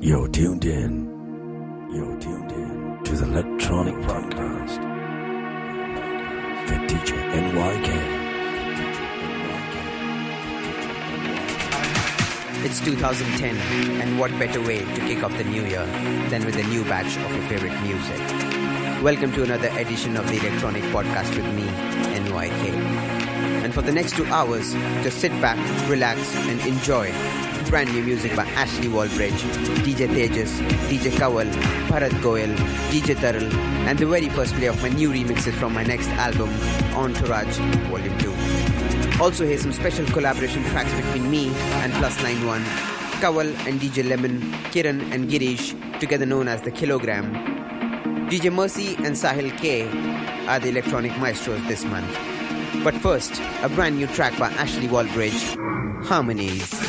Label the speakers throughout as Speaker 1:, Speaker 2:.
Speaker 1: You're tuned in. You're tuned in to the Electronyk podcast with teacher NYK.
Speaker 2: It's 2010, and what better way to kick off the new year than with a new batch of your favorite music? Welcome to another edition of the Electronyk Podcast with me, NYK. And for the next two hours, just sit back, relax, and enjoy brand new music by Ashley Wallbridge, DJ Tejas, DJ Kawal, Bharat Goel, DJ Taral, and the very first play of my new remixes from my next album, Entourage Volume 2. Also, here's some special collaboration tracks between me and Plus 91, Kawal and DJ Lemon, Kiran and Girish, together known as the Kilogram. DJ Mercy and Sahil K are the electronic maestros this month. But first, a brand new track by Ashley Wallbridge, Harmonies.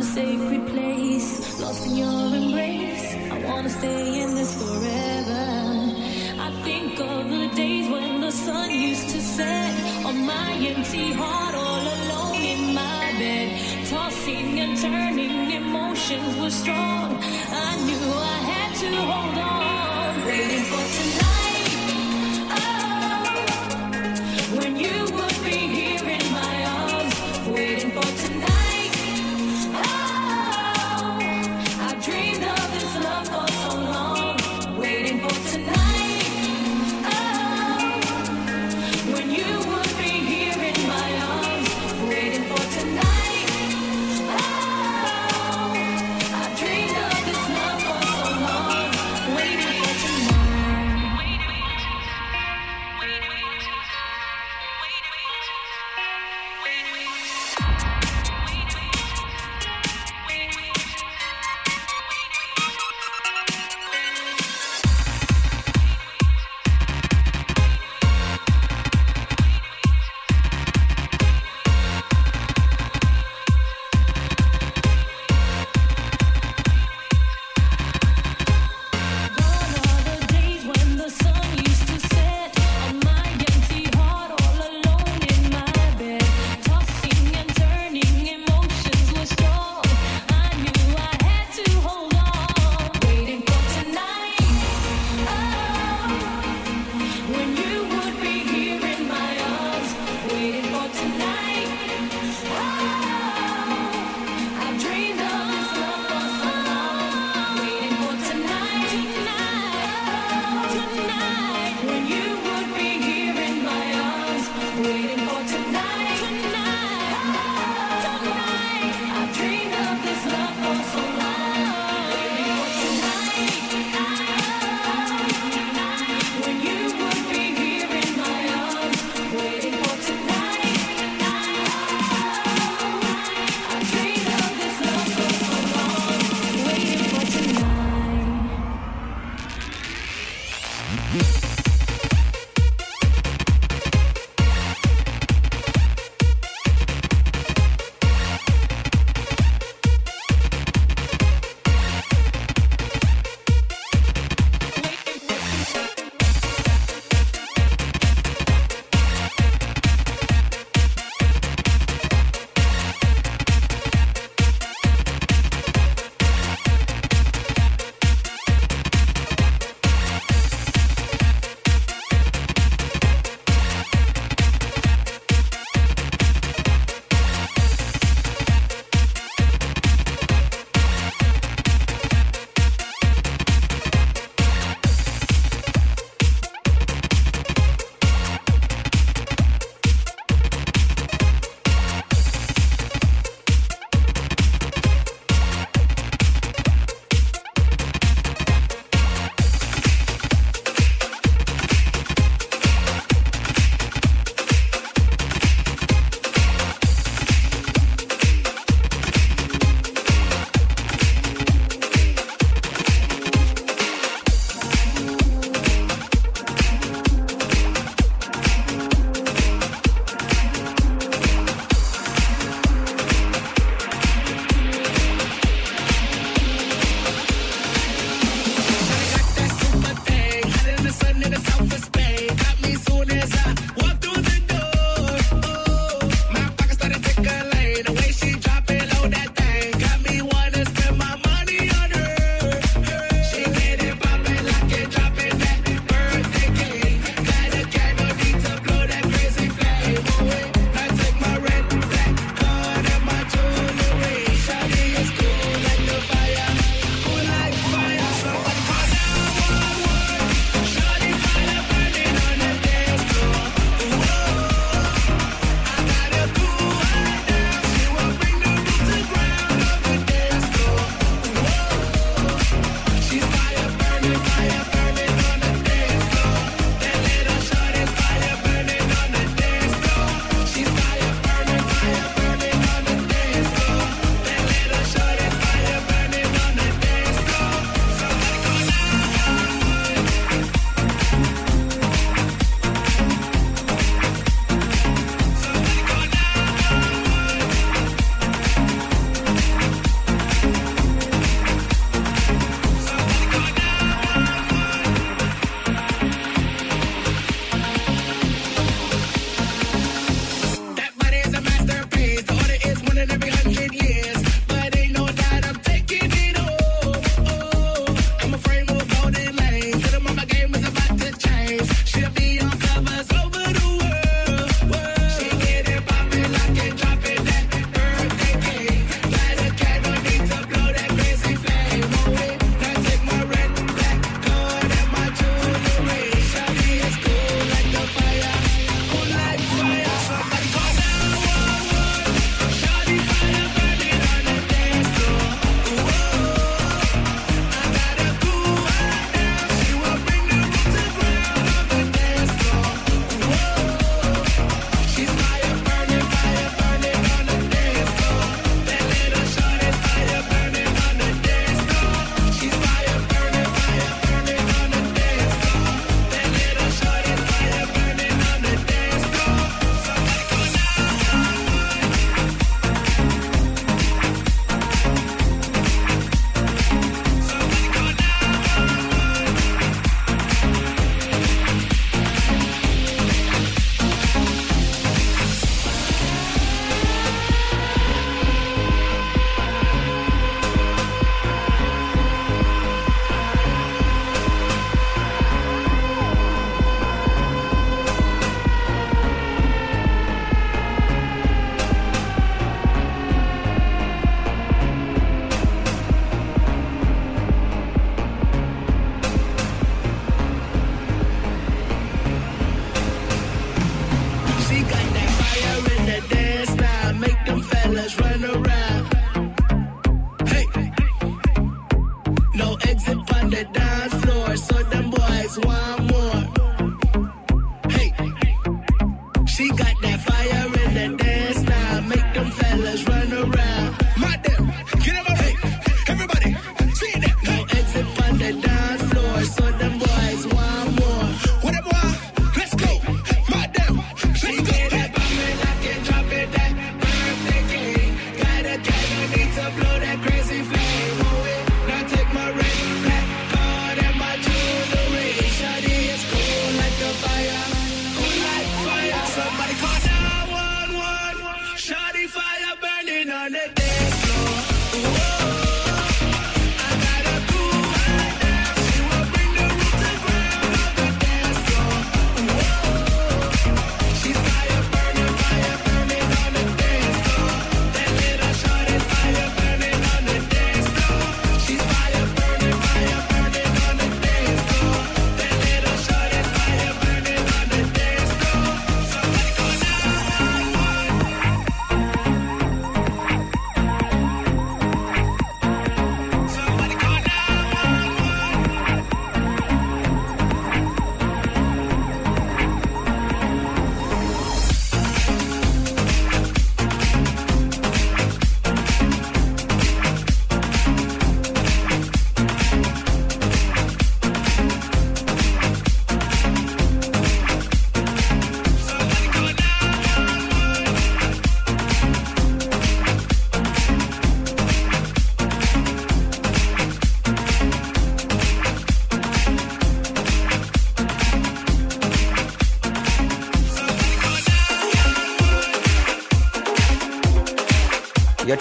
Speaker 3: A sacred place, lost in your embrace. I wanna stay in this forever. I think of the days when the sun used to set on my empty heart, all alone in my bed, tossing and turning. Emotions were strong. I knew I had to hold on, waiting for tonight.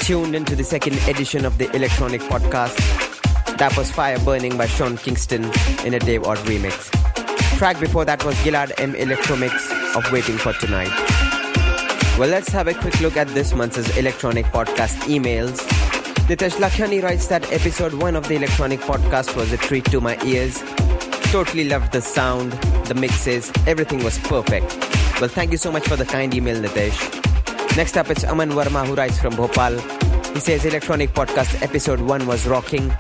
Speaker 2: Tuned into the second edition of the Electronyk Podcast. That was Fire Burning by Sean Kingston in a Dave Aude remix. Track before that was Gilad M Electromix of Waiting for Tonight. Well, let's have a quick look at this month's Electronyk Podcast emails. Nitesh Lakhani writes that episode 1 of the Electronyk Podcast was a treat to my ears. Totally loved the sound, the mixes, everything was perfect. Well, thank you so much for the kind email, Nitesh. Next up, it's Aman Verma who writes from Bhopal. He says Electronyk Podcast episode 1 was rocking.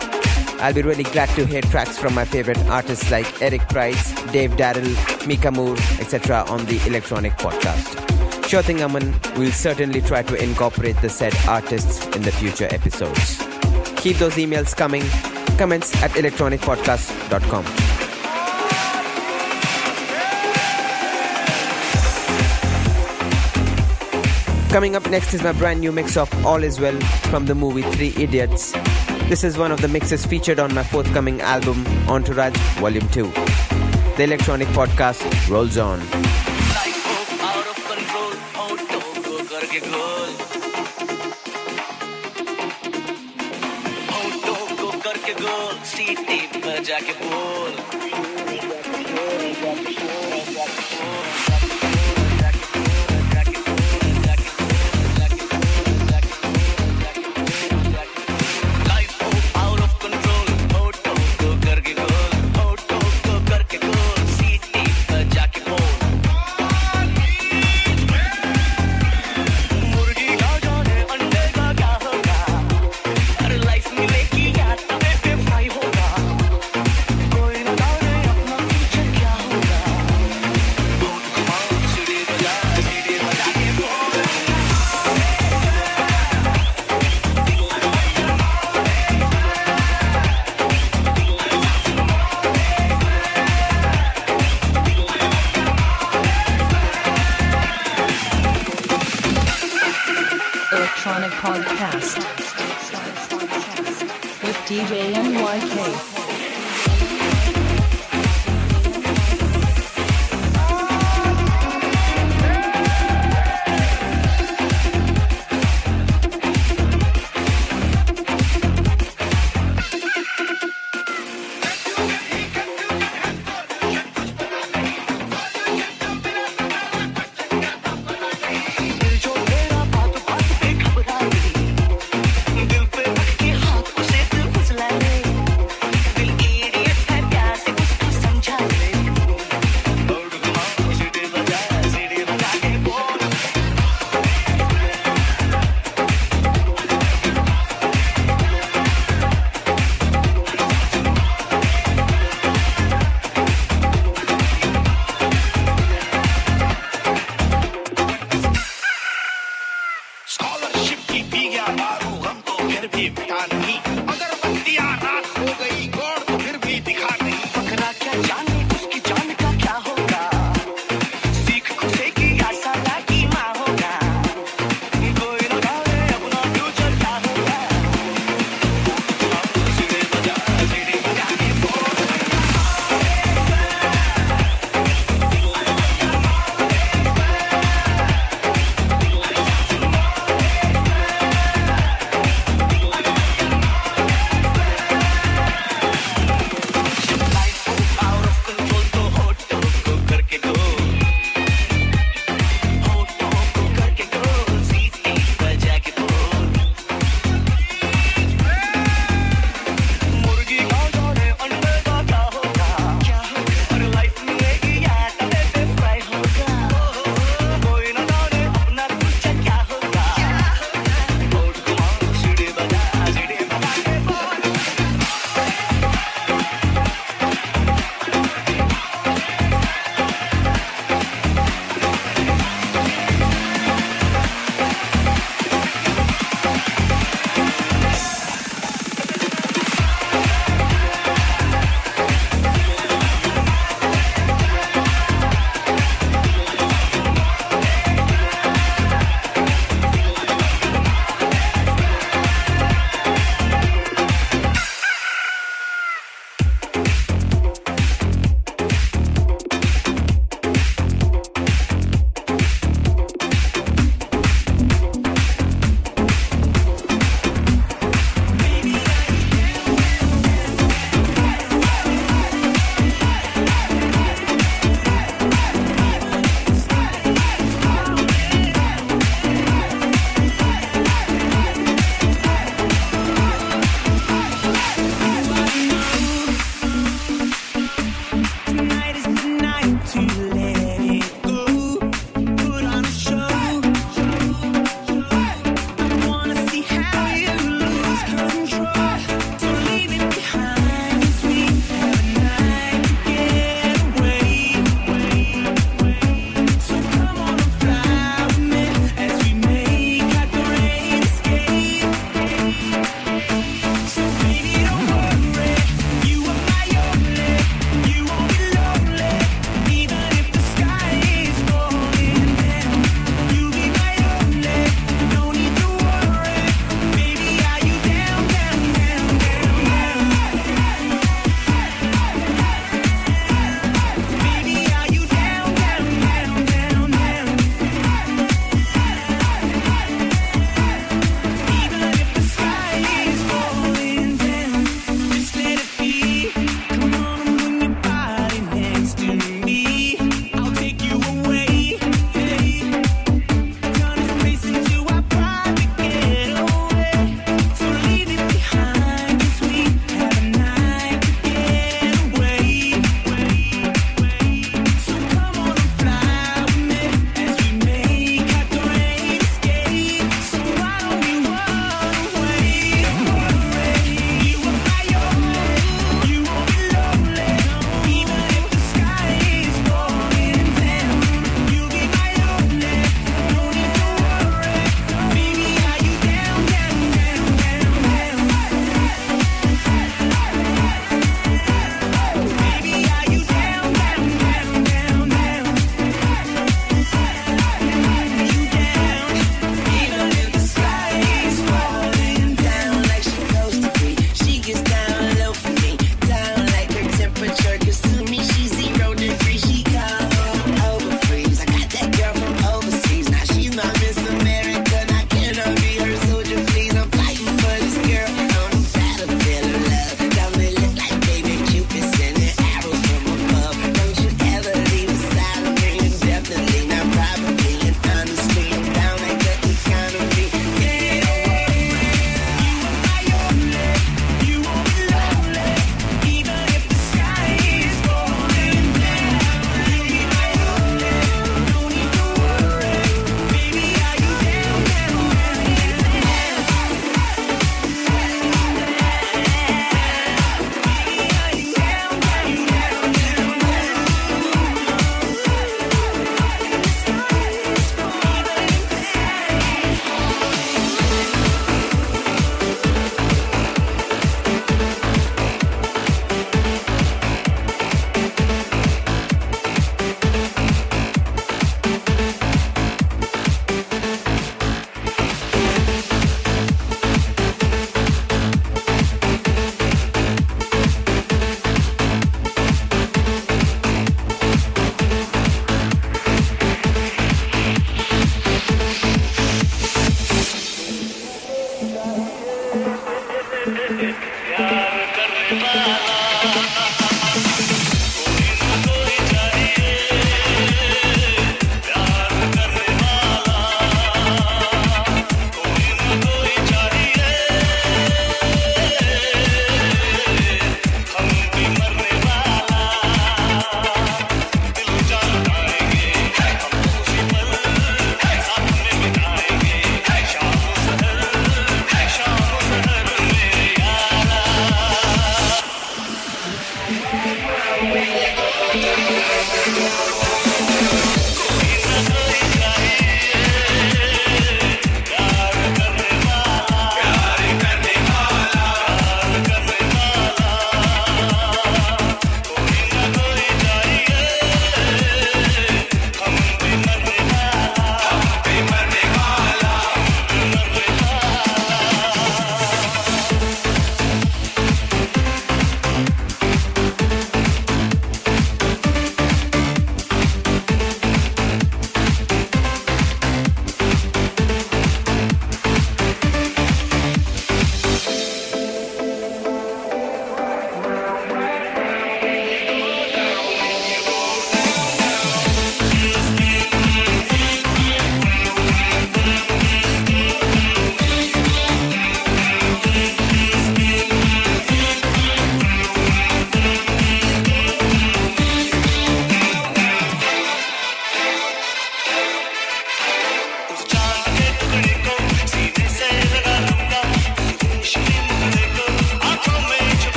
Speaker 2: I'll be really glad to hear tracks from my favorite artists like Eric Prydz, Dave Darrell, Mika Moore, etc. on the Electronyk Podcast. Sure thing, Aman. We'll certainly try to incorporate the said artists in the future episodes. Keep those emails coming. Comments at electronykpodcast.com. Coming up next is my brand new mix of All Is Well from the movie Three Idiots. This is one of the mixes featured on my forthcoming album Entourage Volume 2. The Electronyk podcast rolls on.
Speaker 4: जाके बोल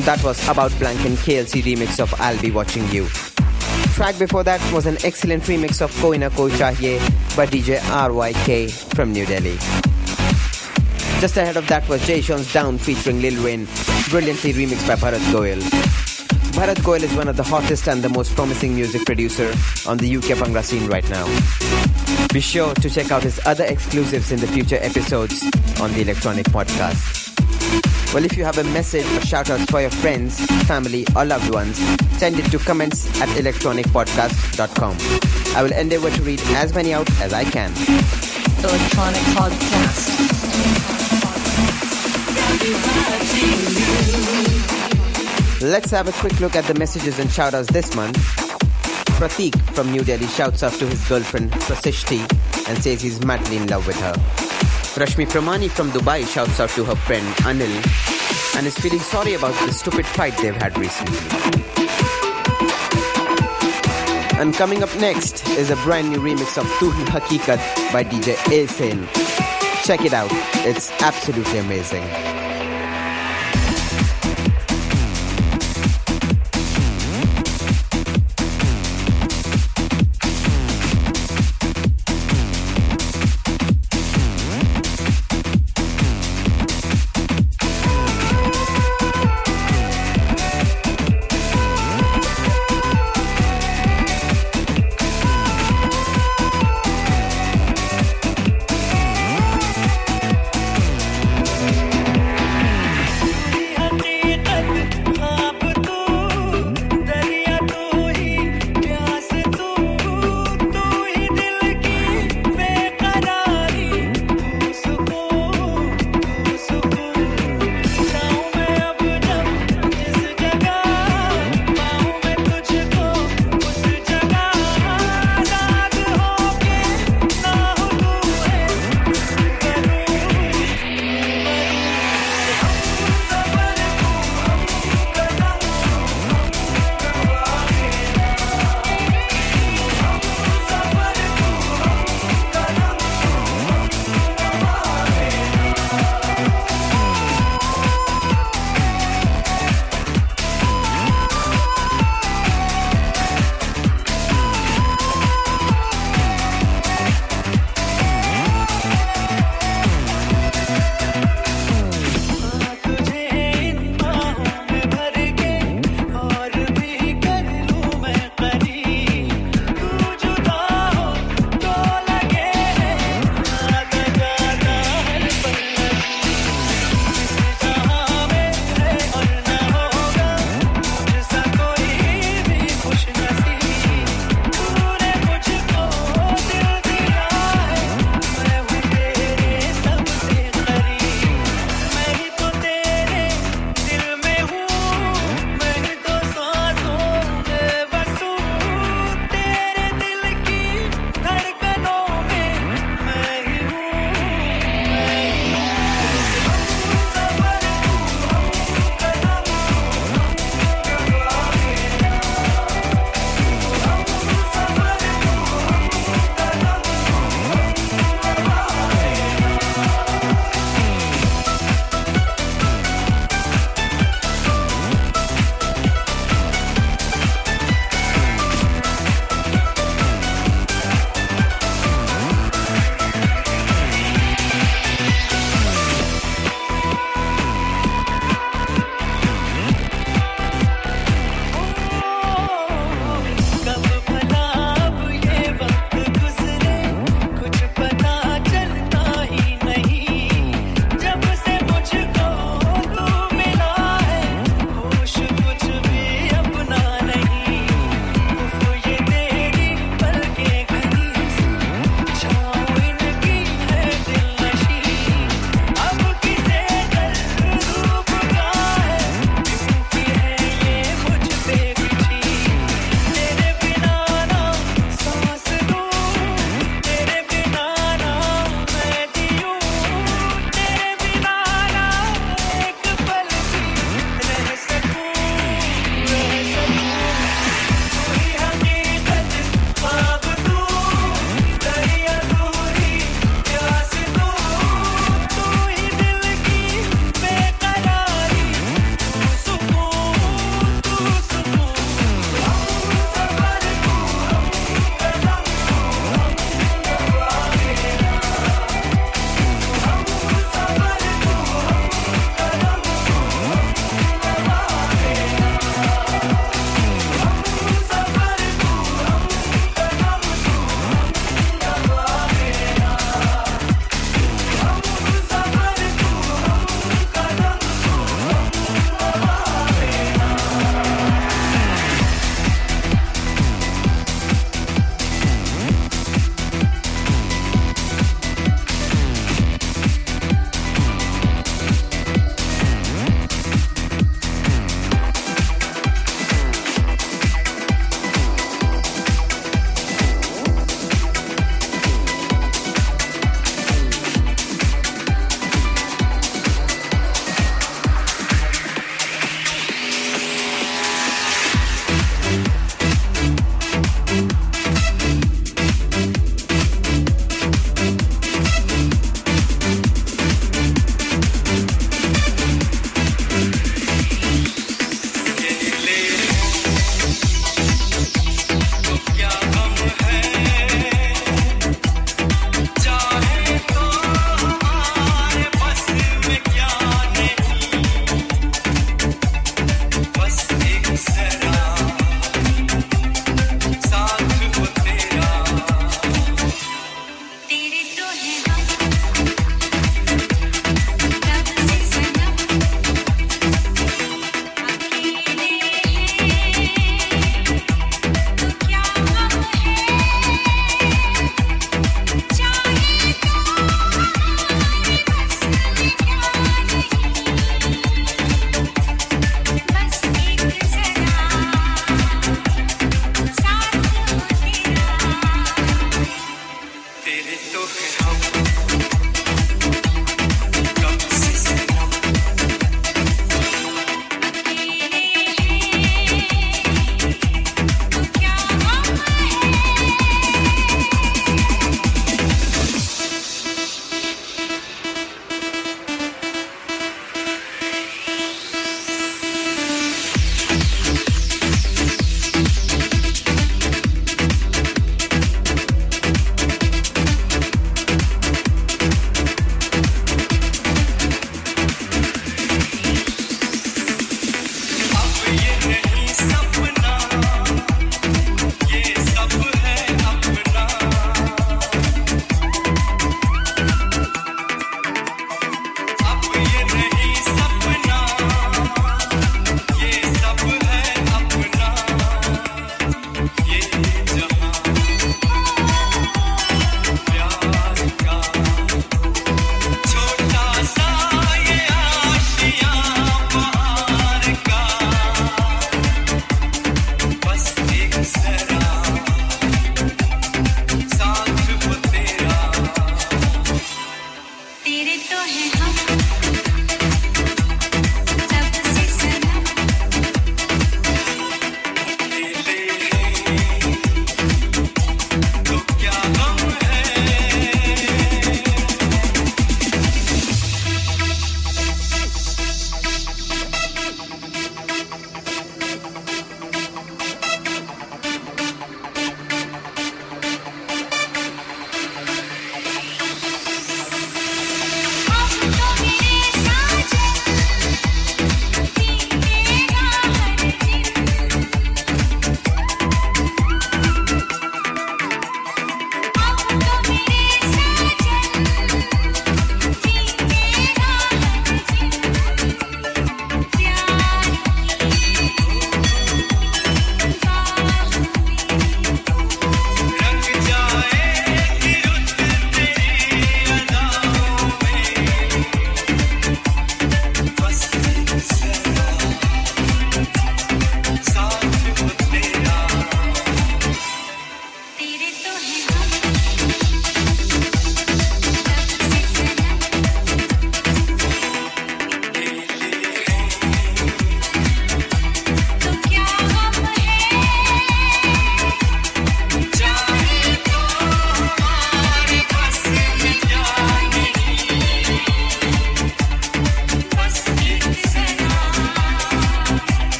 Speaker 2: That was About Blank and KLC remix of I'll Be Watching You. Track before that was an excellent remix of Koi Na Koi Chahiye by DJ RYK from New Delhi. Just ahead of that was Jay Sean's Down featuring Lil Wayne, brilliantly remixed by Bharat Goel. Bharat Goel is one of the hottest and the most promising music producer on the UK Bhangra scene right now. Be sure to check out his other exclusives in the future episodes on the Electronyk Podcast. Well, if you have a message or shout outs for your friends, family, or loved ones, send it to comments at electronykpodcast.com. I will endeavor to read as many out as I can.
Speaker 5: Electronyk Podcast.
Speaker 2: Let's have a quick look at the messages and shout outs this month. Pratik from New Delhi shouts out to his girlfriend Prasishti and says he's madly in love with her. Rashmi Pramani from Dubai shouts out to her friend Anil and is feeling sorry about the stupid fight they've had recently. And coming up next is a brand new remix of Tu Hi Haqeeqat by DJ Asen. Check it out, it's absolutely amazing.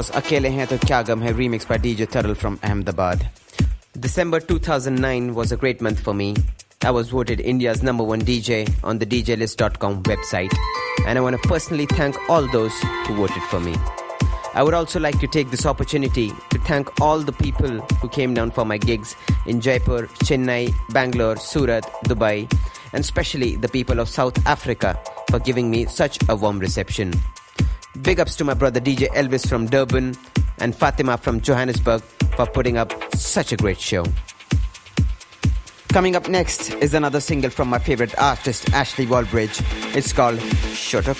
Speaker 2: Was Akele Hai To Kya Gum Hai remix by DJ Taral from Ahmedabad. December 2009 was a great month for me. I was voted India's number one DJ on the DJlist.com website, and I want to personally thank all those who voted for me. I would also like to take this opportunity to thank all the people who came down for my gigs in Jaipur, Chennai, Bangalore, Surat, Dubai, and especially the people of South Africa for giving me such a warm reception. Big ups to my brother DJ Elvis from Durban and Fatima from Johannesburg for putting up such a great show. Coming up next is another single from my favorite artist Ashley Wallbridge. It's called Shoto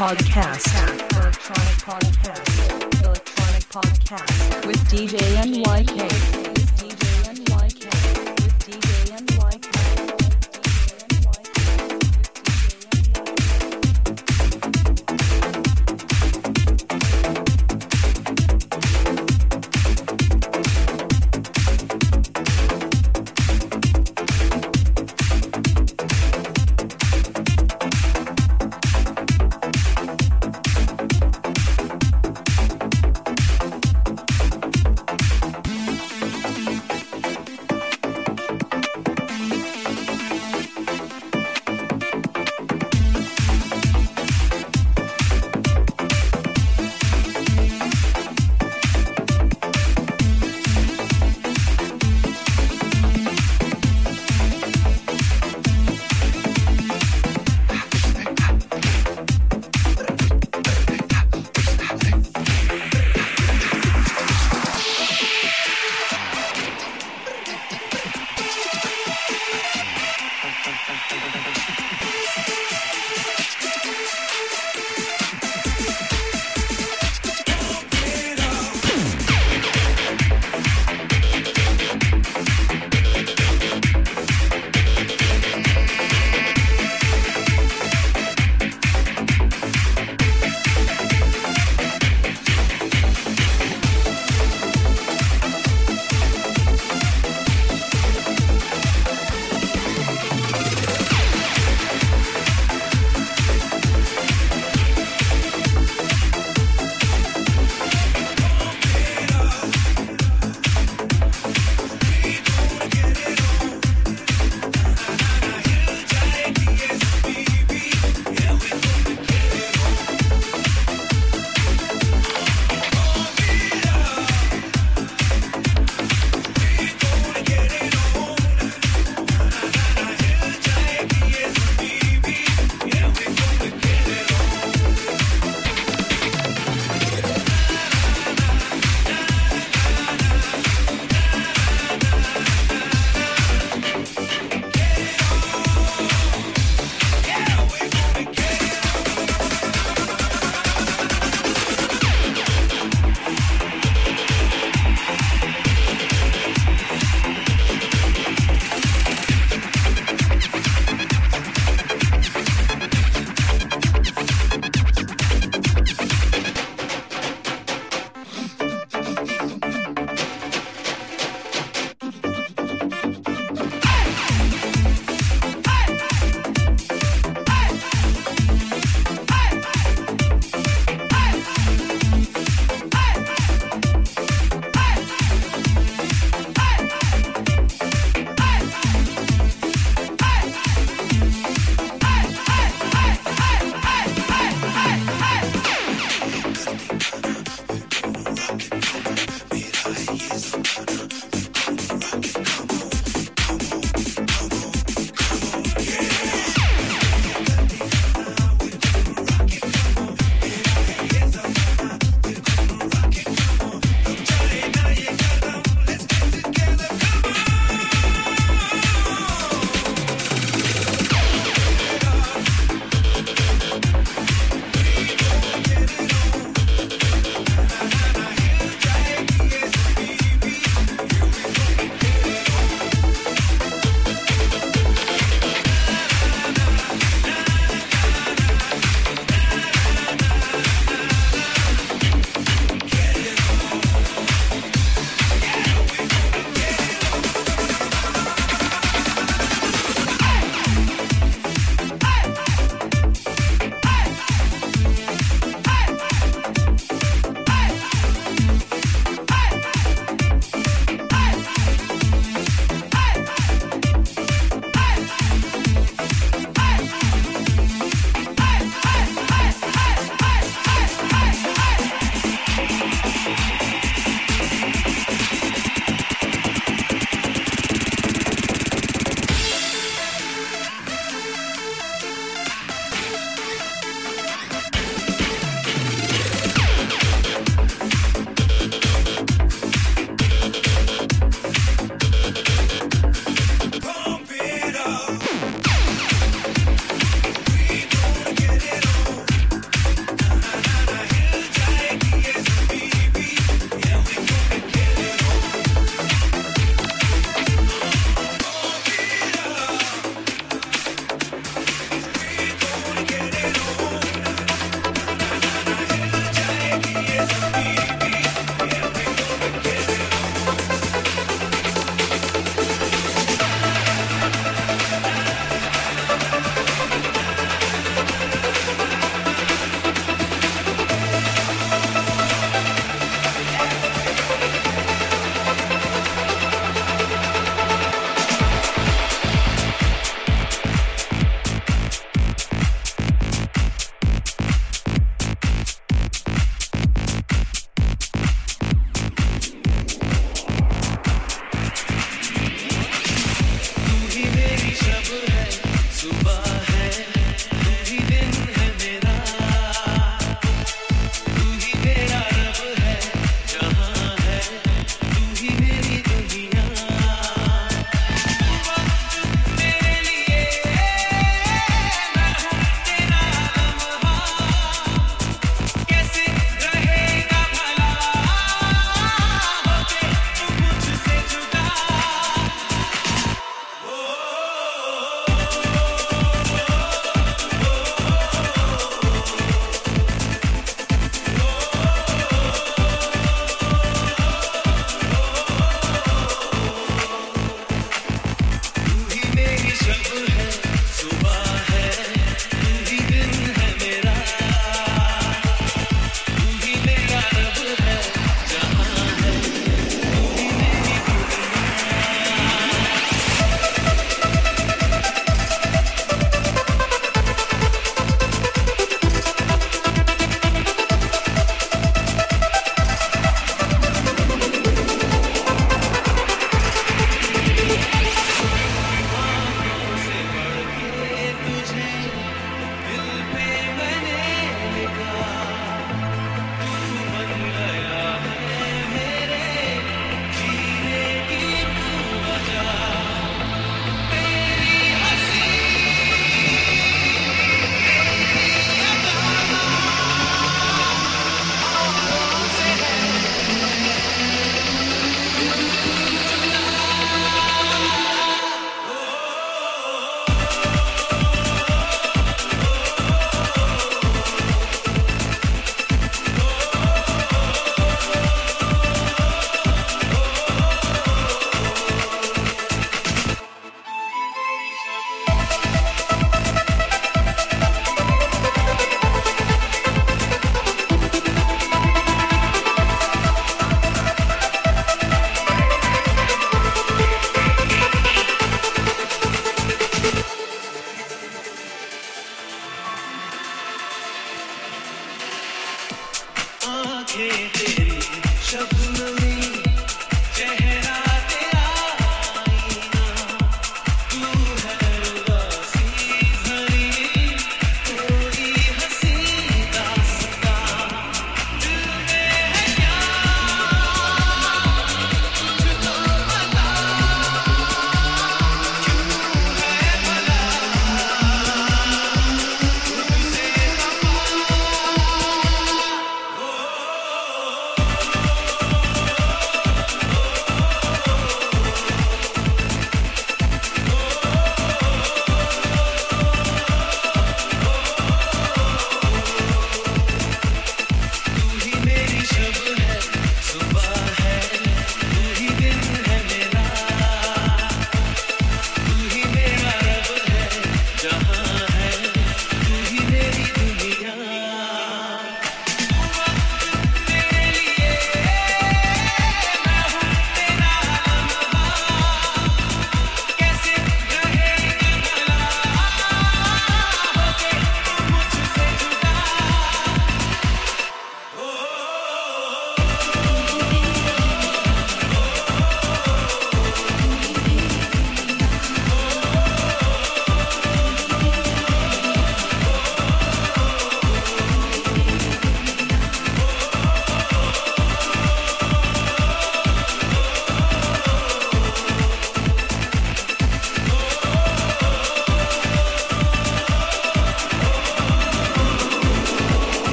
Speaker 4: Podcast. Electronyk Podcast. Electronyk Podcast with DJ NYK.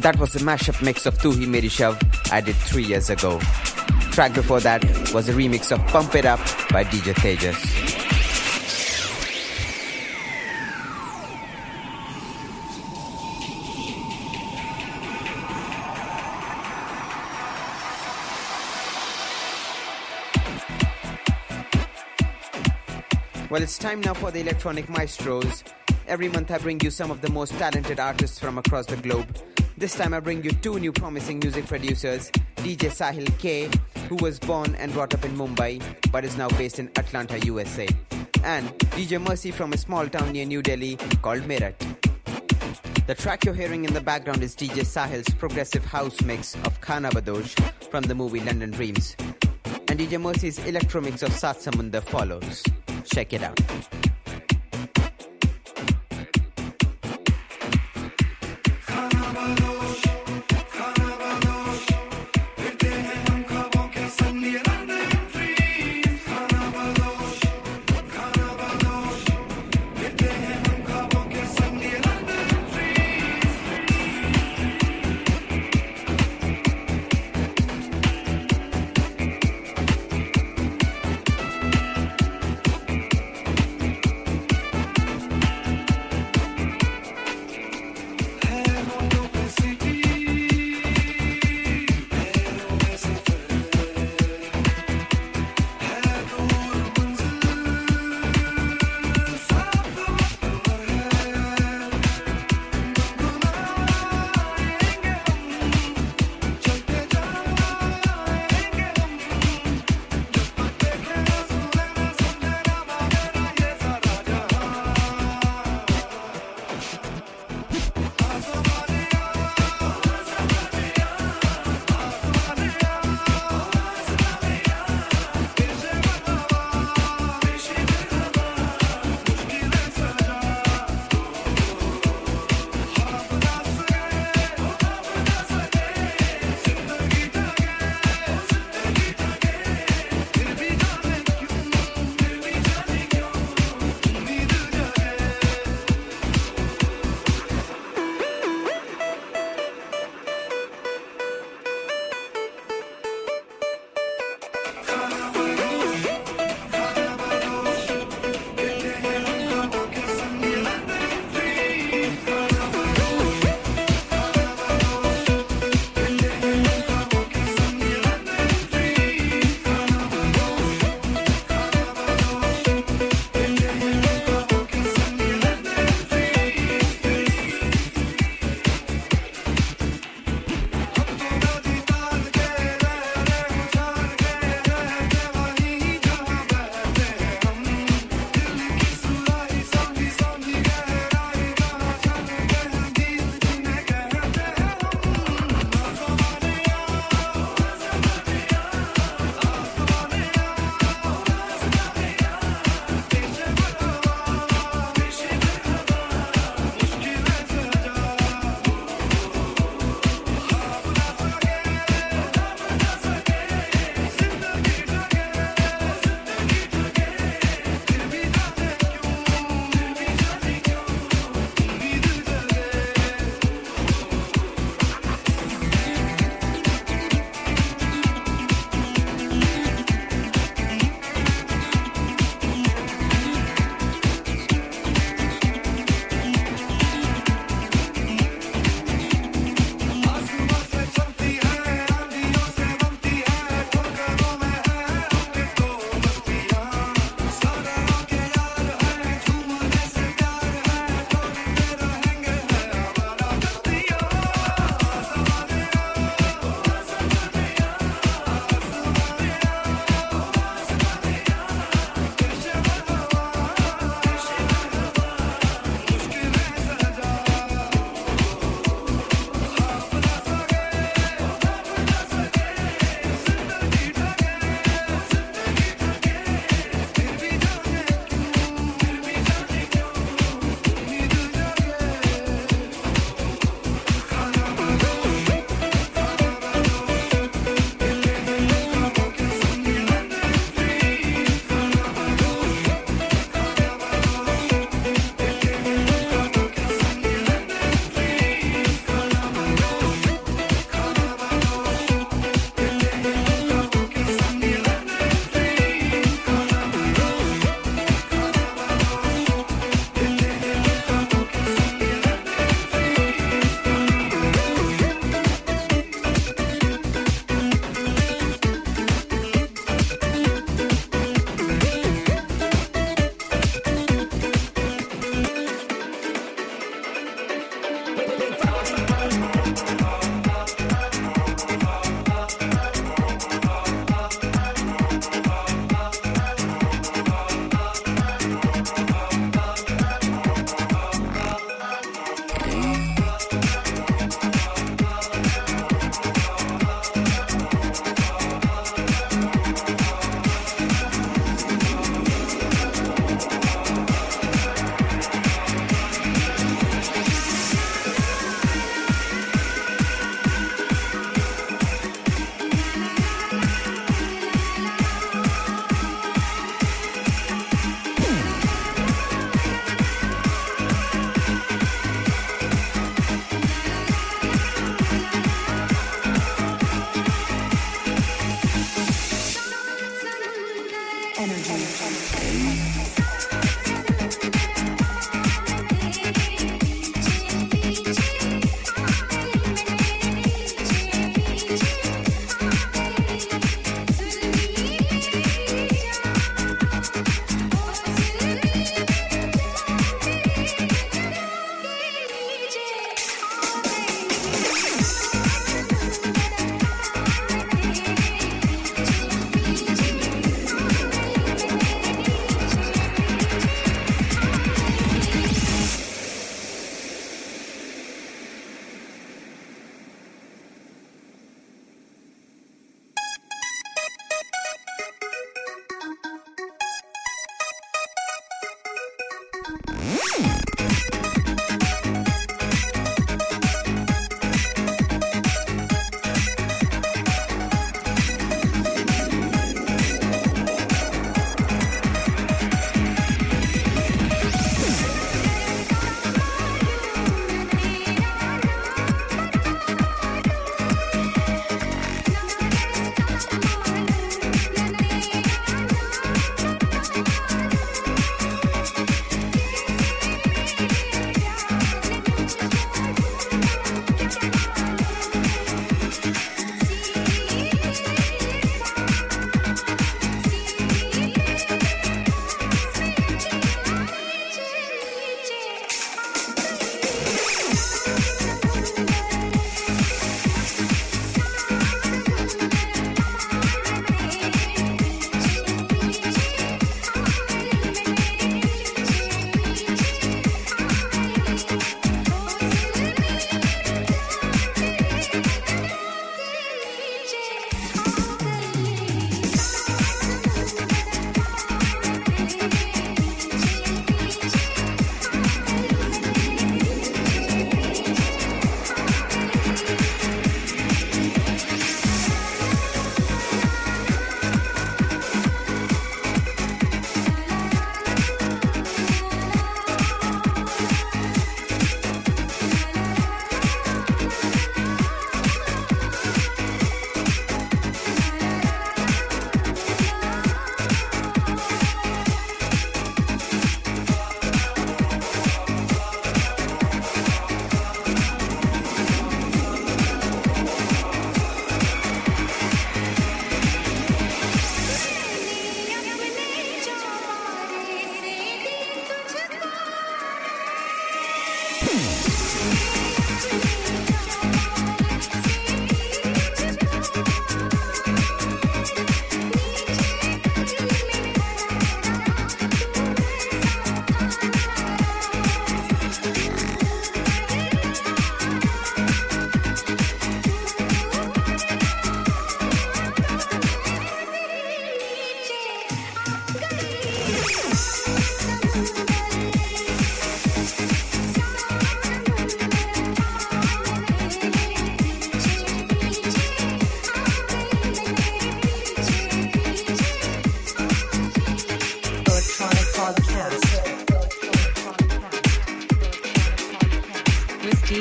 Speaker 2: That was a mashup mix of Tu Hi Meri Shab I did three years ago. Track before that was a remix of Pump It Up by DJ Tejas. Well, it's time now for the Electronyk Maestros. Every month I bring you some of the most talented artists from across the globe. This time I bring you two new promising music producers DJ Sahil K, who was born and brought up in Mumbai but is now based in Atlanta, USA, and DJ Mercy from a small town near New Delhi called Meerut. The track you're hearing in the background is DJ Sahil's progressive house mix of Khana Badosh from the movie London Dreams. And DJ Mercy's electro mix of Saat Samundar follows. Check it out.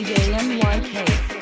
Speaker 6: DJ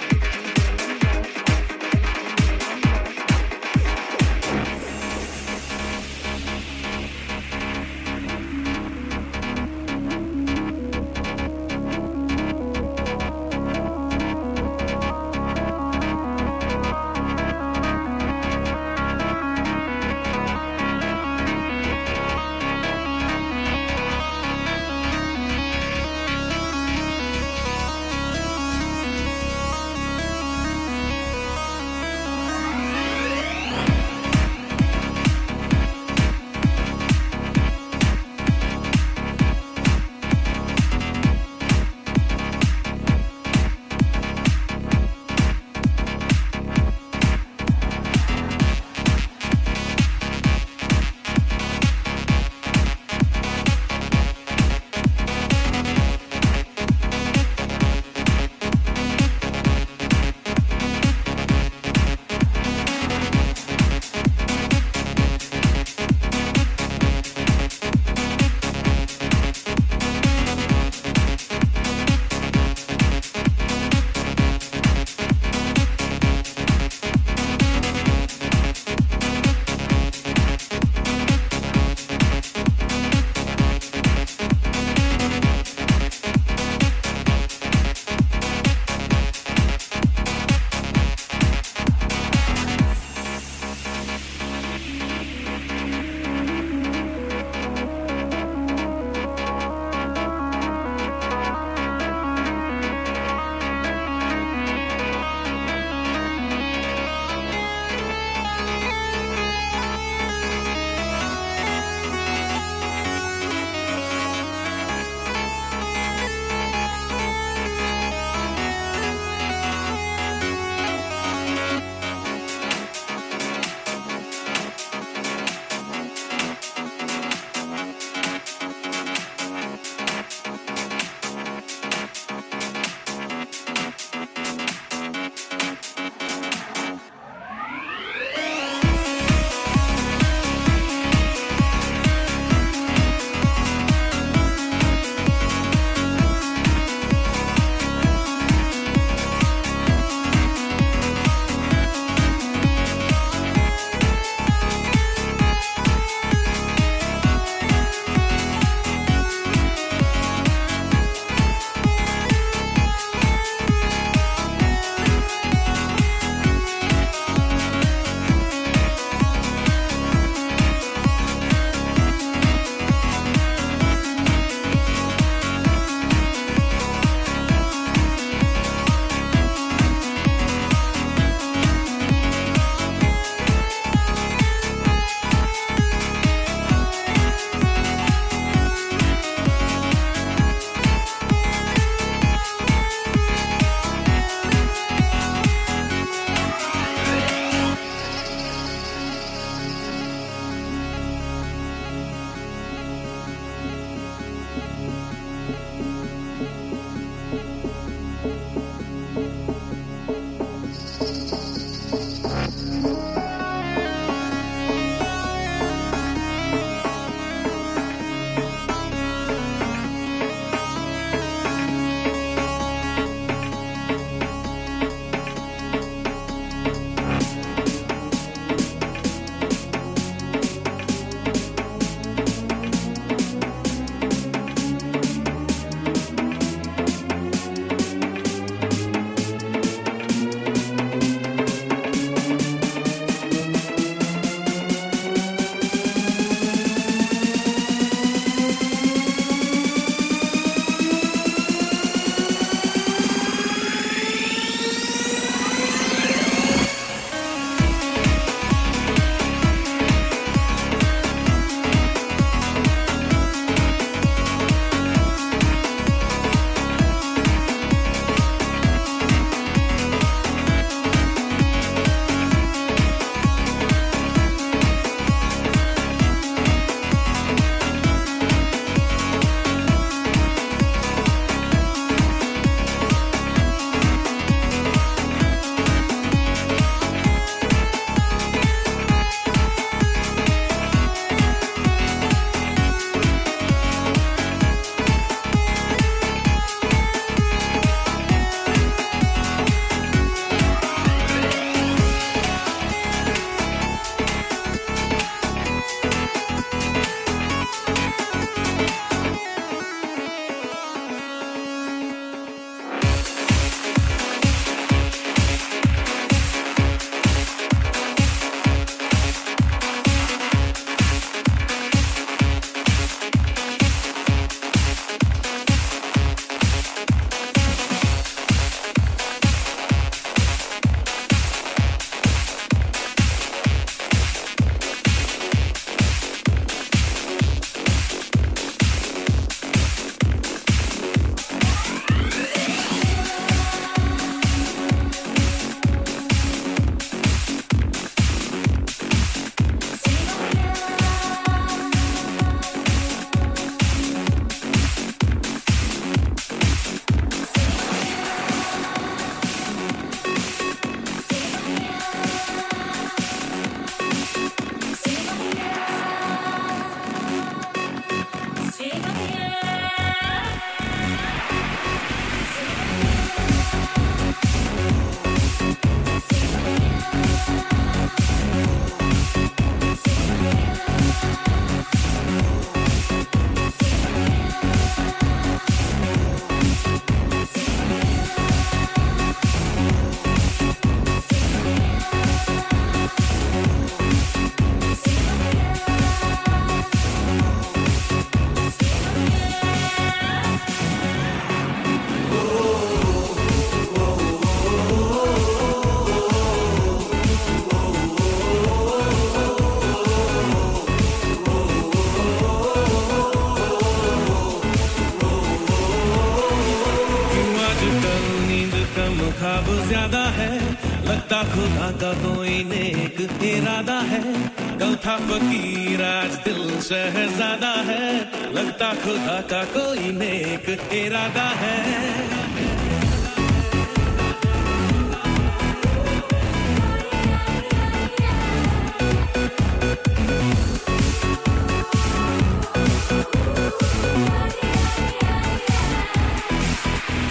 Speaker 7: की राज दिल शहजादा है। लगता खुदा का कोई नेक इरादा है।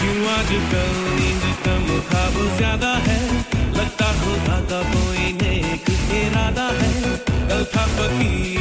Speaker 7: क्यों आज
Speaker 8: कल Al-Kafaki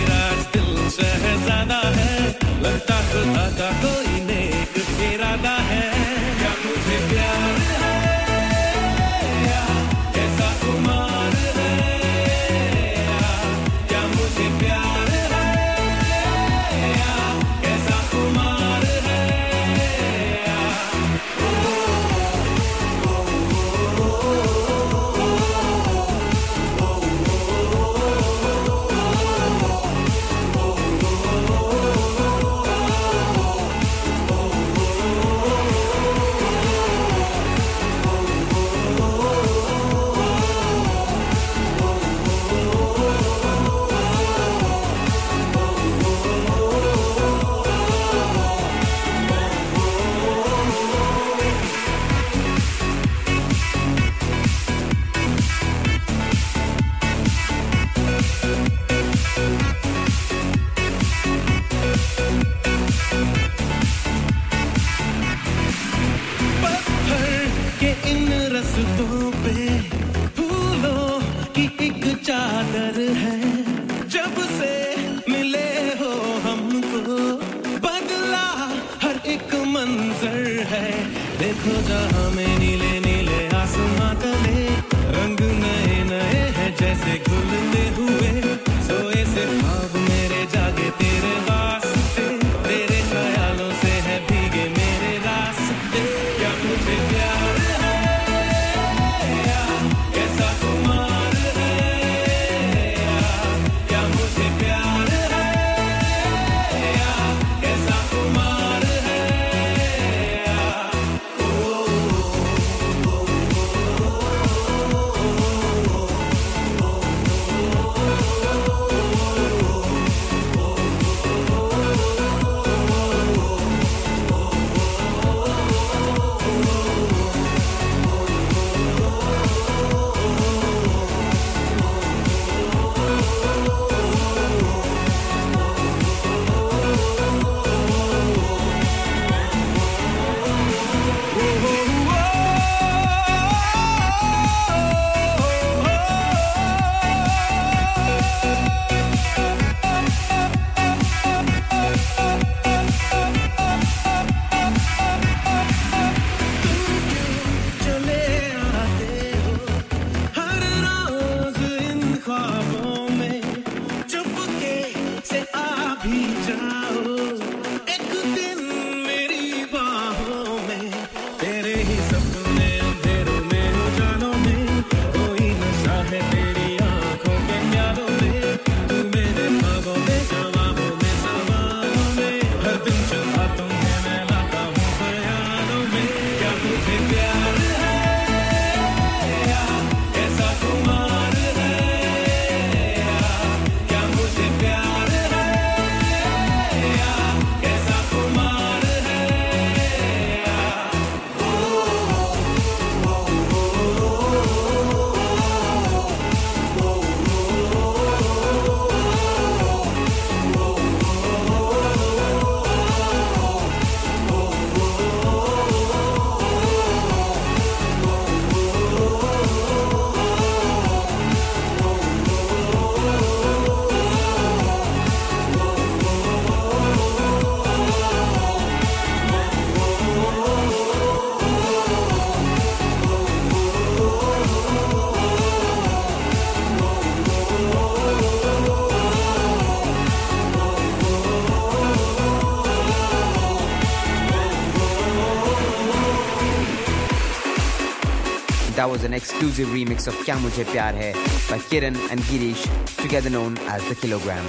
Speaker 8: an exclusive remix of Kya Mujhe Pyar Hai by Kiran and Girish, together known as The Kilogram.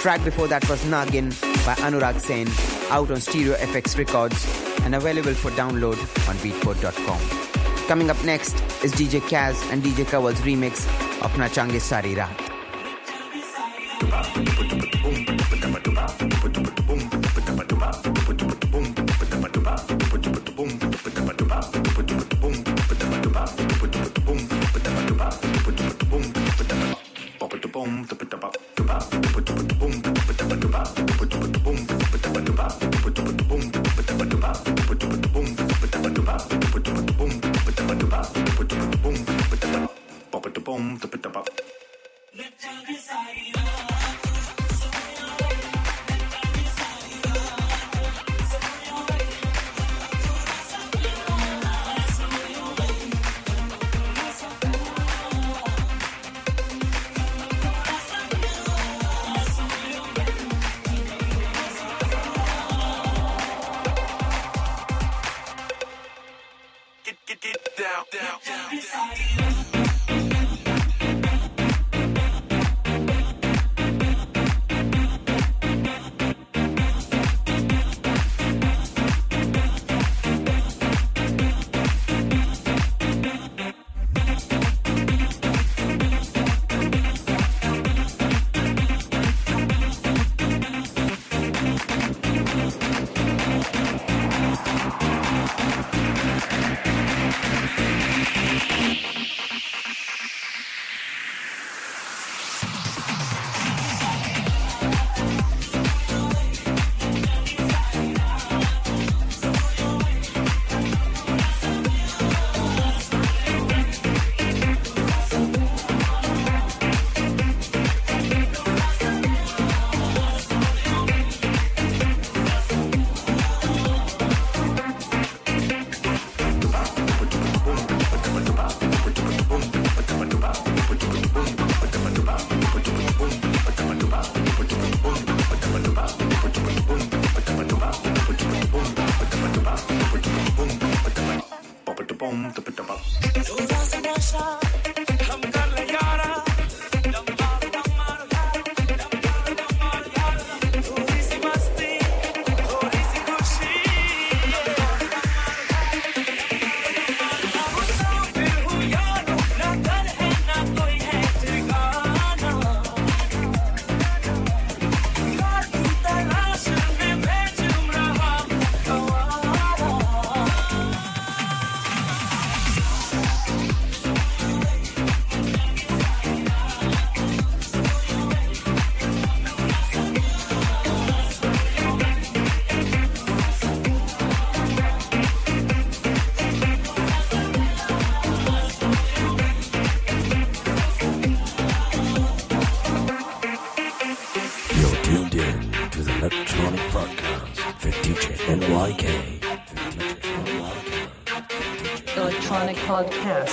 Speaker 8: Track before that was Magyn by Anurag Sen, out on Stereo FX Records and available for download on beatport.com.
Speaker 2: Coming up next is DJ Kaz and DJ Kawal's remix of Nachamgey Saari Raat.
Speaker 9: boom, Podcast.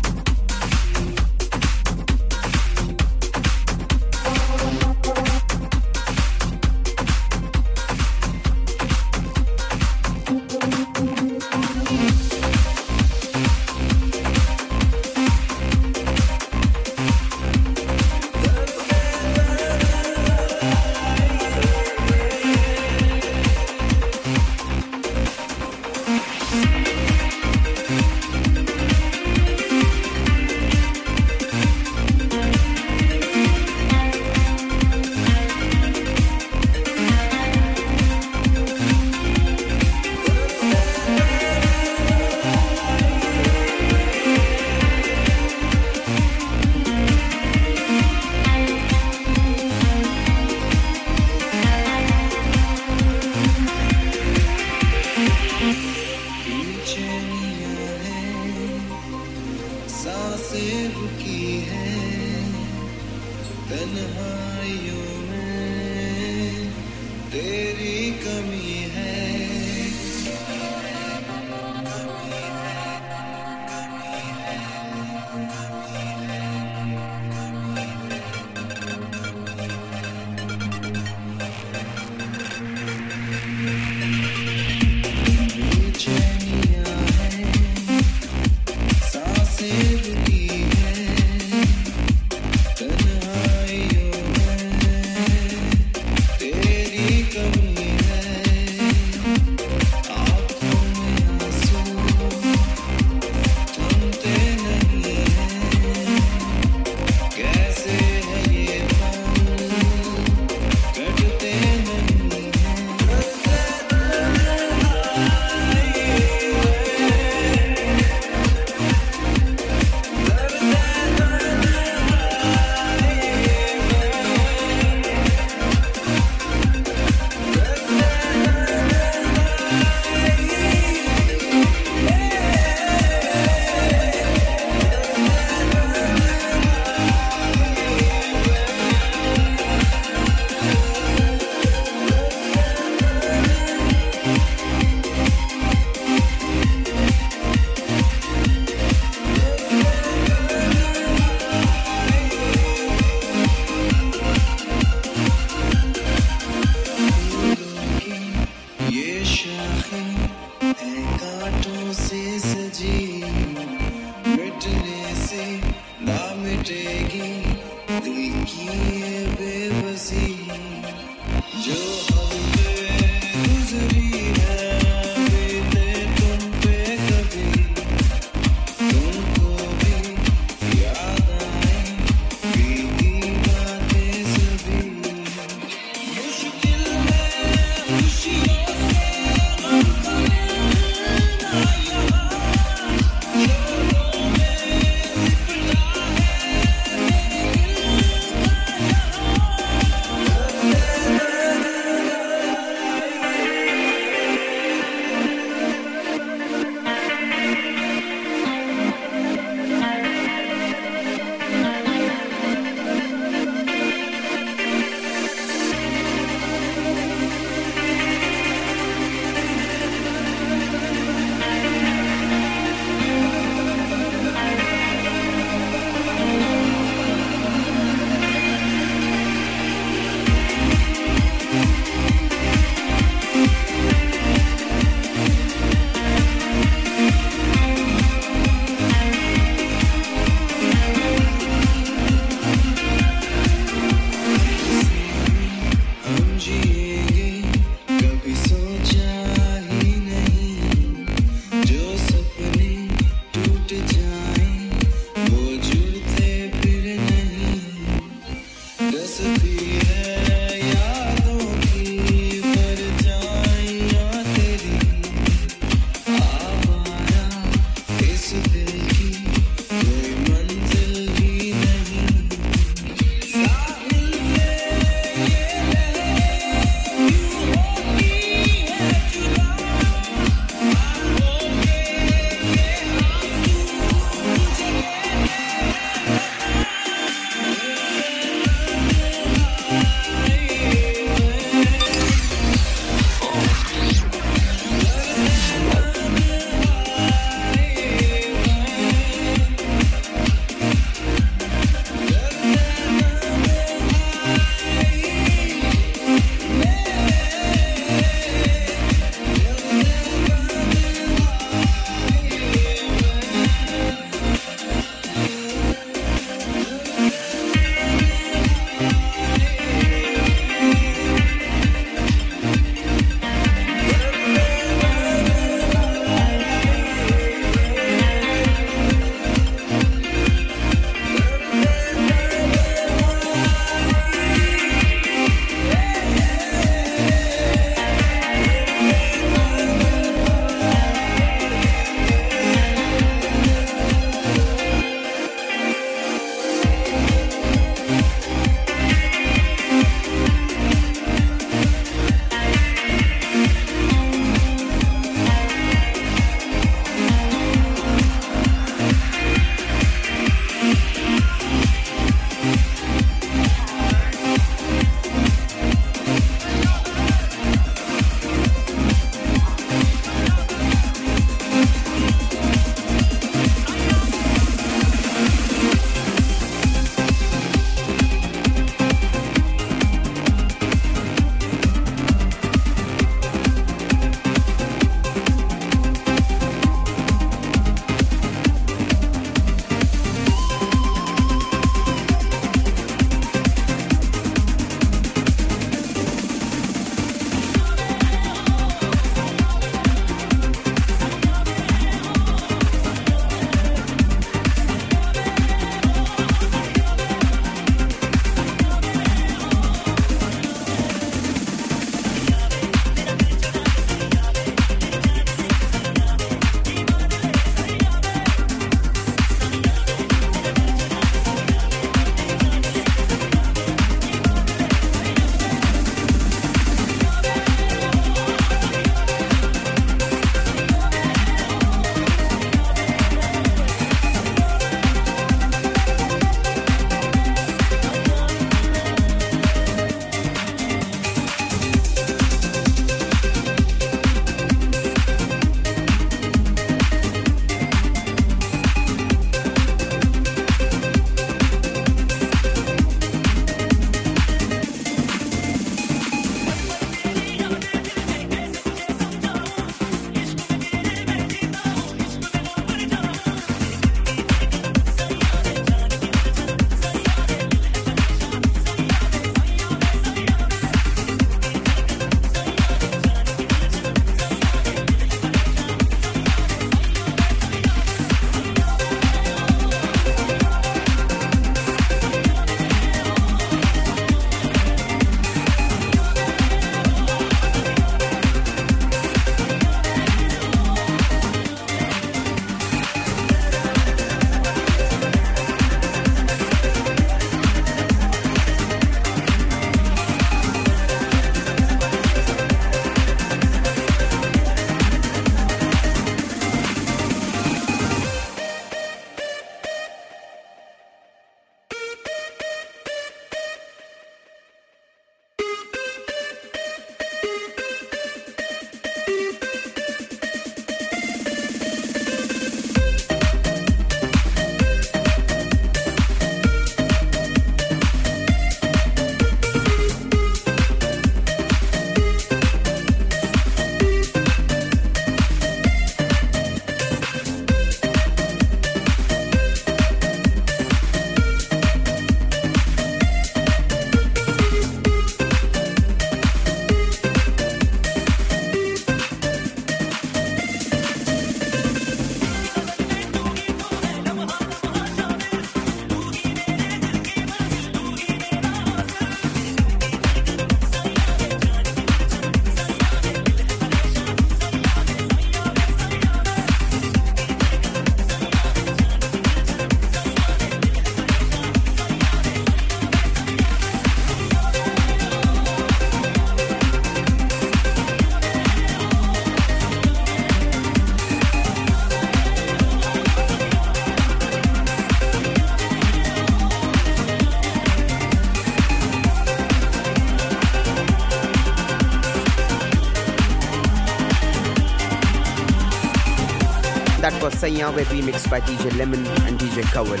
Speaker 2: Saiyaan Ve remixed by DJ Lemon and DJ Kawal.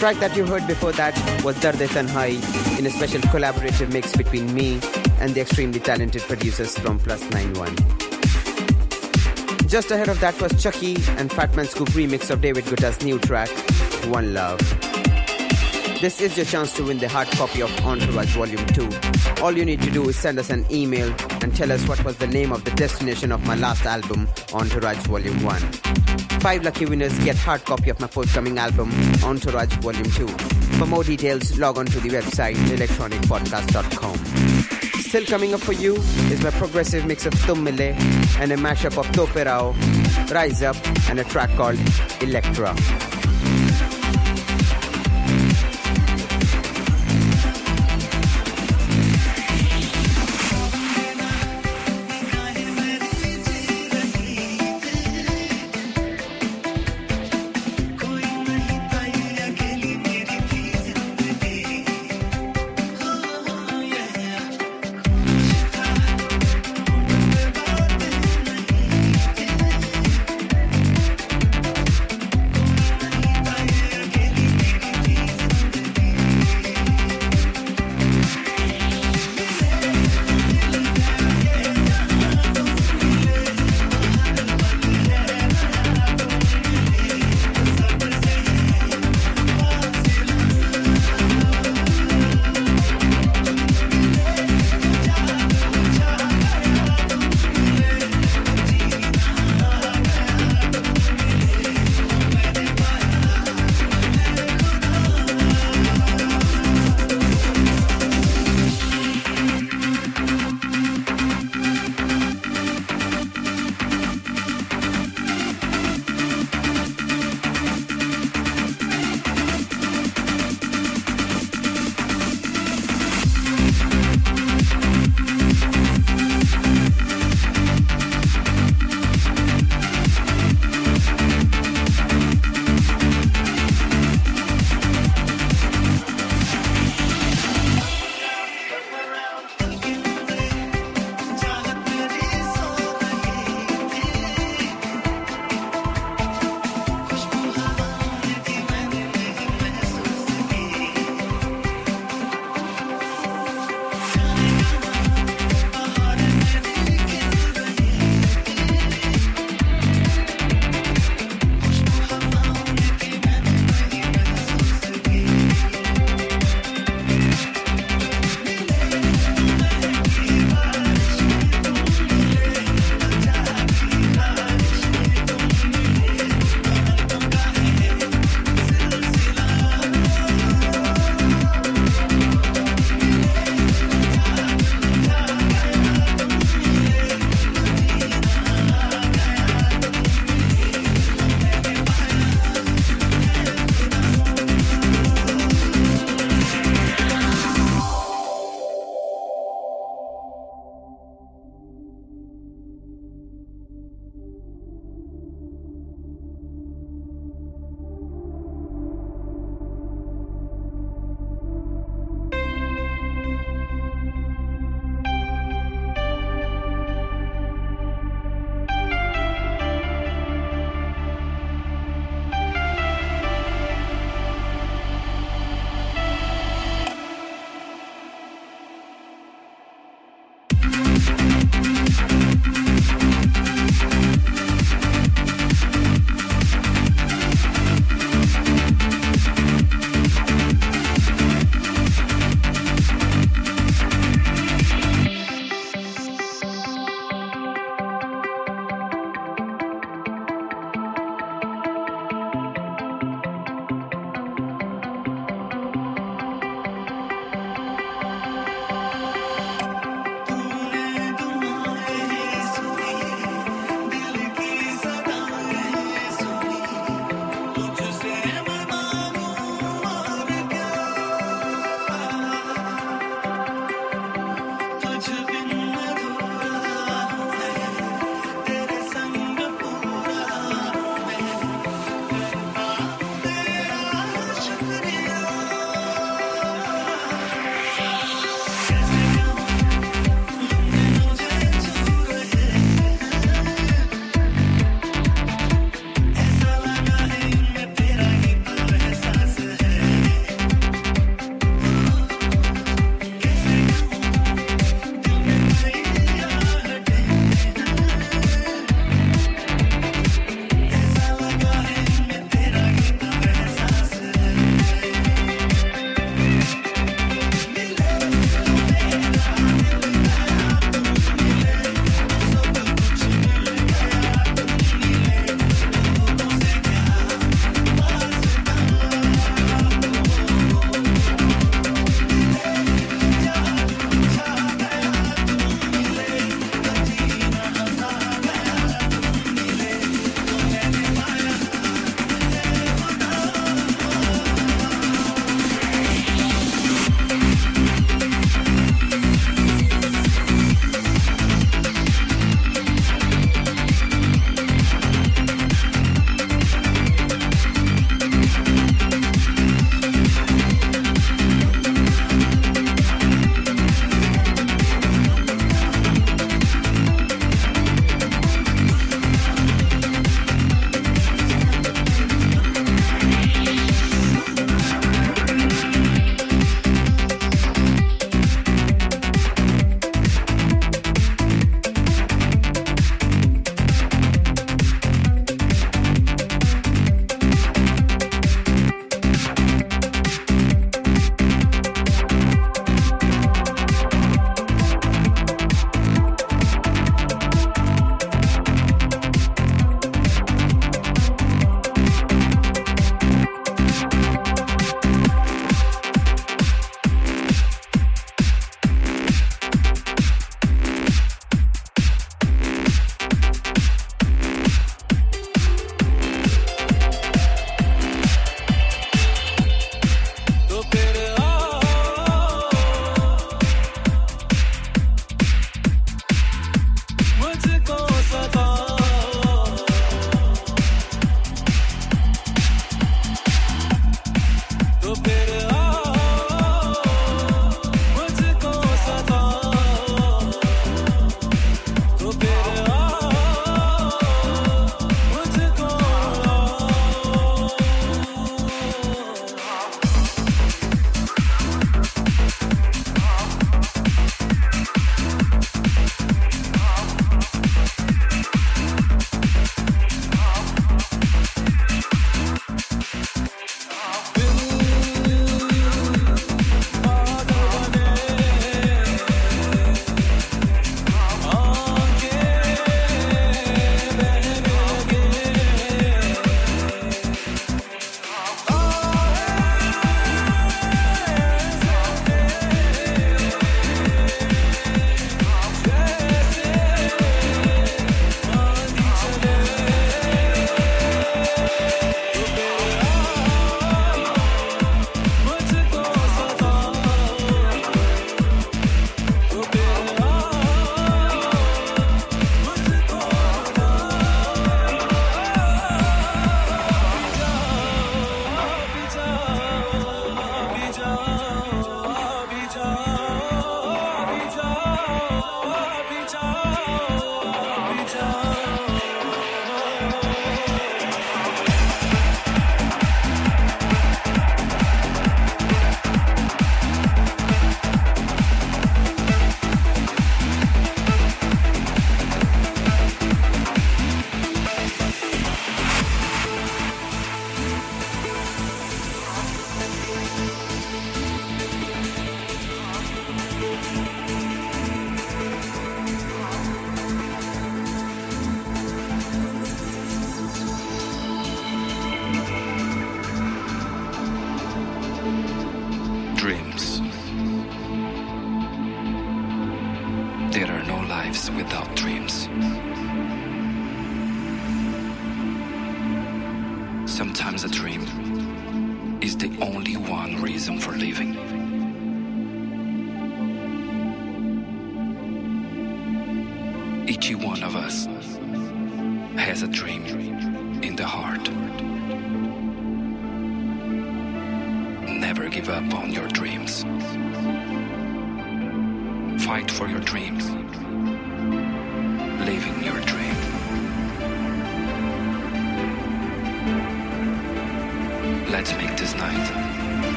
Speaker 2: Track that you heard before that was Darde Tanhai in a special collaborative mix between me and the extremely talented producers from Plus 91. Just ahead of that was Chuckie and Fatman Scoop remix of David Guetta's new track, One Love. This is your chance to win the hard copy of Entourage Volume 2. All you need to do is send us an email and tell us what was the name of the destination of my last album, Entourage Volume 1. Five lucky winners get hard copy of my forthcoming album, Entourage Volume 2. For more details, log on to the website electronykpodcast.com. Still coming up for you is my progressive mix of Tum Mile and a mashup of Toh Phir Aao, Rise Up, and a track called
Speaker 10: Elektra.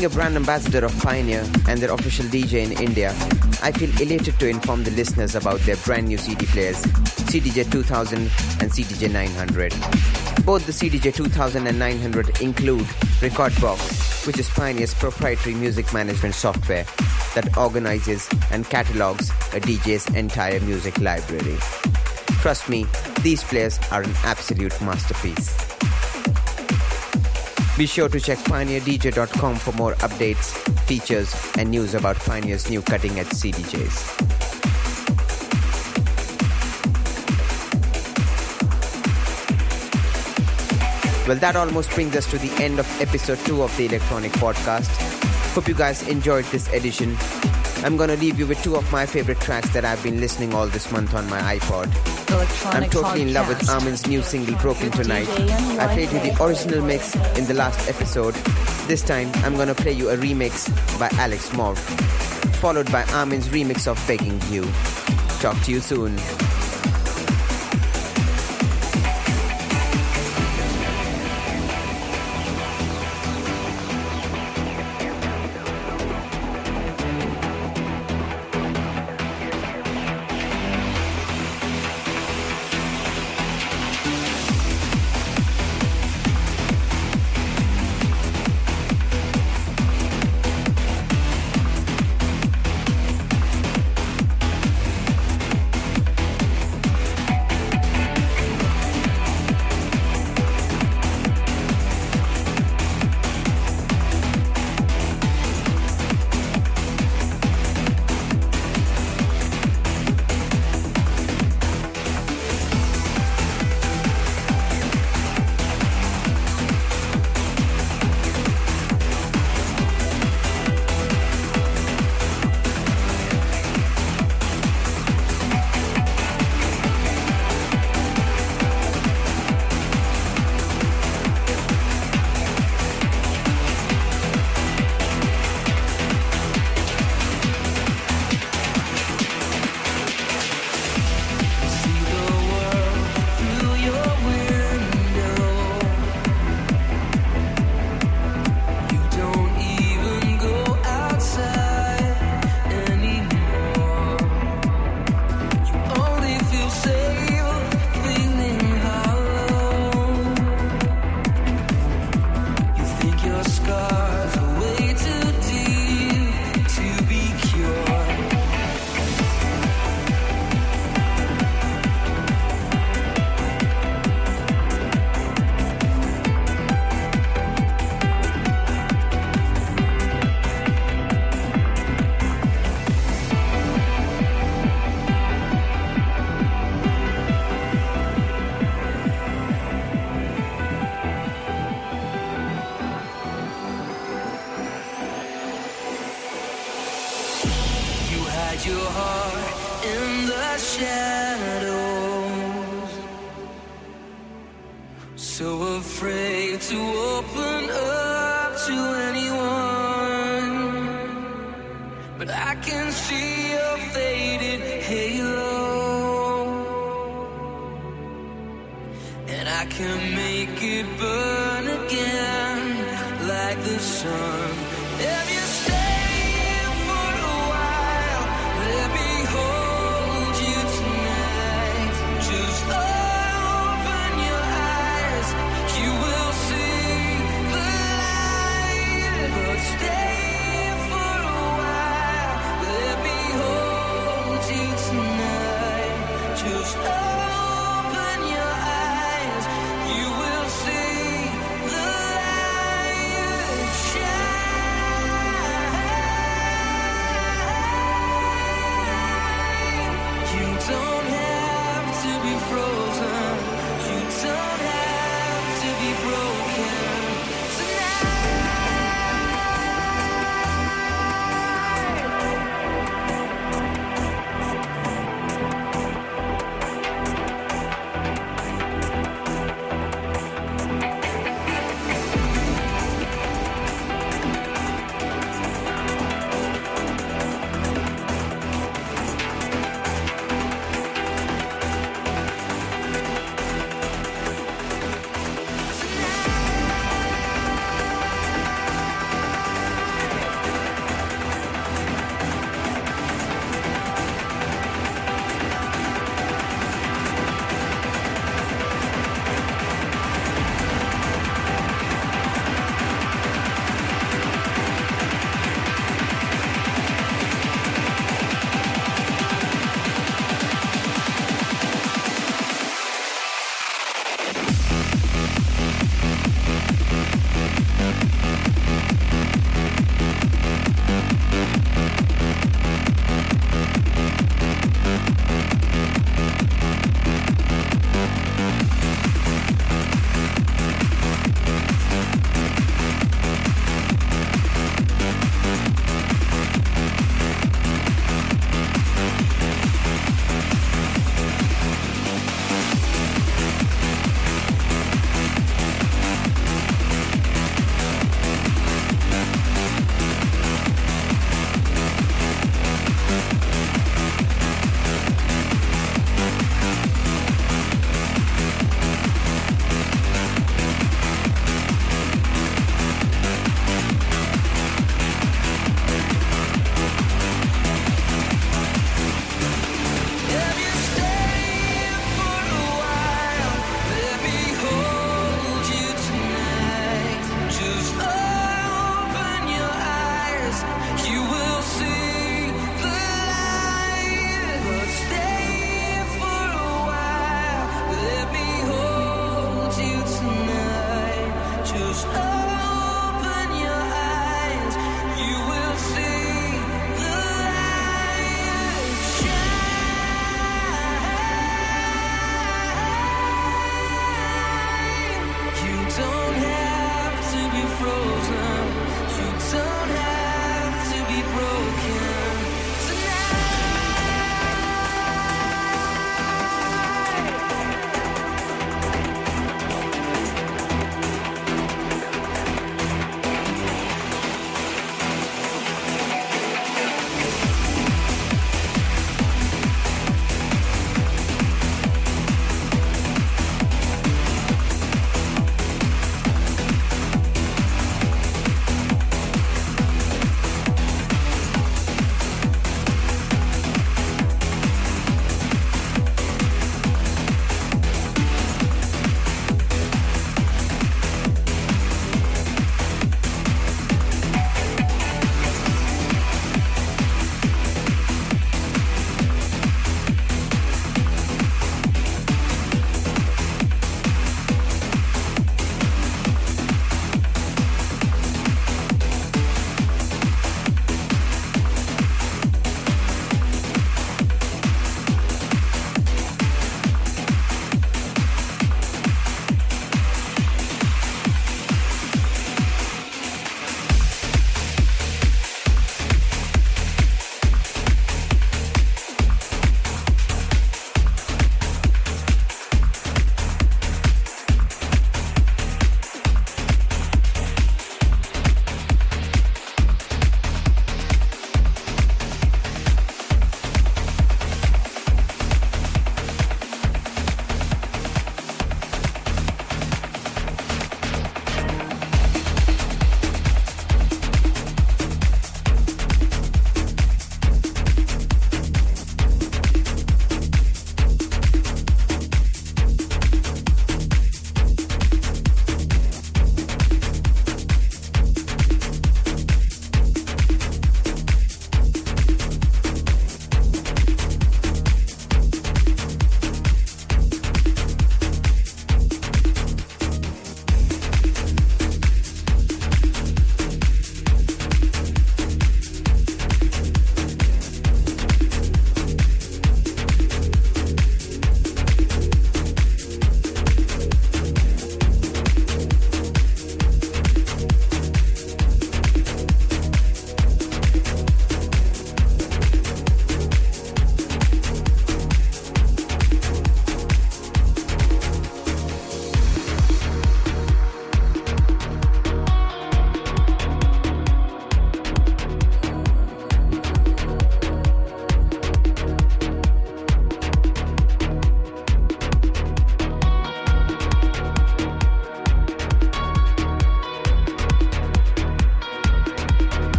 Speaker 2: Being a brand ambassador of Pioneer and their official DJ in India, I feel elated to inform the listeners about their brand new CD players, CDJ 2000 and CDJ 900. Both the CDJ 2000 and 900 include Rekordbox, which is Pioneer's proprietary music management software that organizes and catalogs a DJ's entire music library. Trust me, these players are an absolute masterpiece. Be sure to check pioneerdj.com for more updates, features, and news about Pioneer's new cutting edge CDJs. Well, that almost brings us to the end of episode 2 of the Electronyk Podcast. Hope you guys enjoyed this edition. I'm gonna leave you with two of my favorite tracks that I've been listening all this month on my iPod. I'm totally in love with Armin's new single Broken Tonight. I played you the original mix in the last episode. This time I'm gonna play you a remix by Alex M.O.R.P.H., followed by Armin's remix of Begging You. Talk to you soon.